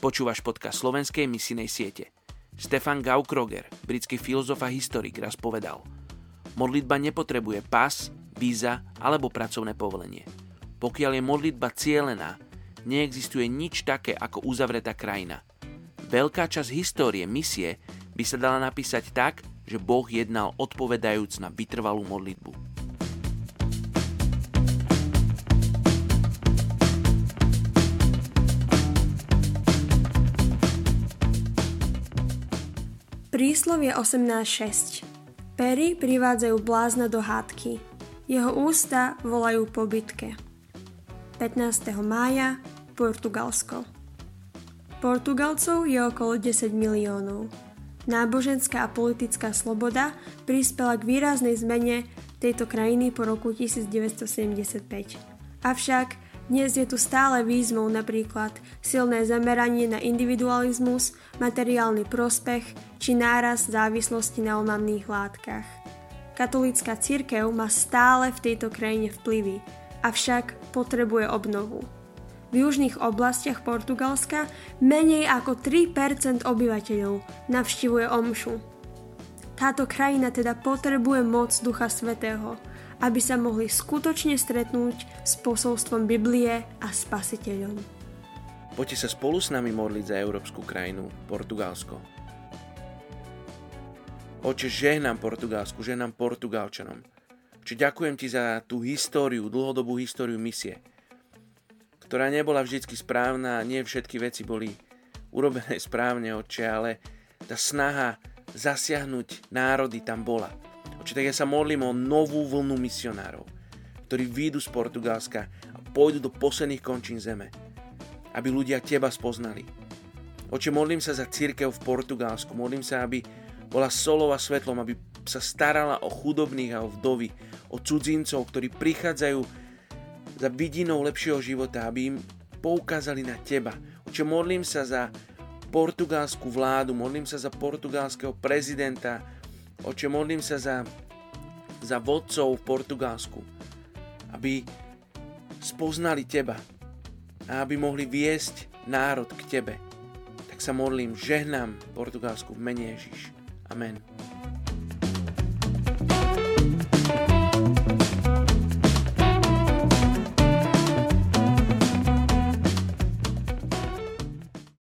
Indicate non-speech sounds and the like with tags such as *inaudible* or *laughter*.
Počúvaš podcast slovenskej misinej siete. Stefan Gaukroger, britský filozof a historik, raz povedal Modlitba nepotrebuje pas, víza alebo pracovné povolenie. Pokiaľ je modlitba cielená, neexistuje nič také ako uzavretá krajina. Veľká časť histórie misie by sa dala napísať tak, že Boh jednal odpovedajúc na vytrvalú modlitbu. Príslovie 18.6 Pery privádzajú blázna do hádky. Jeho ústa volajú po bitke. 15. mája Portugalsko Portugalcov je okolo 10 miliónov. Náboženská a politická sloboda prispela k výraznej zmene tejto krajiny po roku 1975. Avšak dnes je tu stále výzvou napríklad silné zameranie na individualizmus, materiálny prospech či náraz závislosti na omamných látkach. Katolícka církev má stále v tejto krajine vplyvy, avšak potrebuje obnovu. V južných oblastiach Portugalska menej ako 3% obyvateľov navštivuje omšu. Táto krajina teda potrebuje moc Ducha Svetého – aby sa mohli skutočne stretnúť s posolstvom Biblie a Spasiteľom. Poďte sa spolu s nami modliť za európsku krajinu, Portugalsko. Oče, žehnám Portugalsku, žehnám Portugalčanom. Či ďakujem ti za tú históriu, dlhodobú históriu misie, ktorá nebola vždy správna, nie všetky veci boli urobené *laughs* správne, oče, ale tá snaha zasiahnuť národy tam bola. Oči, tak ja sa modlím o novú vlnu misionárov, ktorí výjdu z Portugalska a pôjdu do posledných končín zeme, aby ľudia teba spoznali. Oče, modlím sa za církev v Portugalsku, modlím sa, aby bola solou a svetlom, aby sa starala o chudobných a o vdovy, o cudzincov, ktorí prichádzajú za vidinou lepšieho života, aby im poukázali na teba. Oče, modlím sa za portugalskú vládu, modlím sa za portugalského prezidenta, Oče, modlím sa za, za vodcov v Portugalsku, aby spoznali Teba a aby mohli viesť národ k Tebe. Tak sa modlím, žehnám Portugalsku v mene Ježiš. Amen.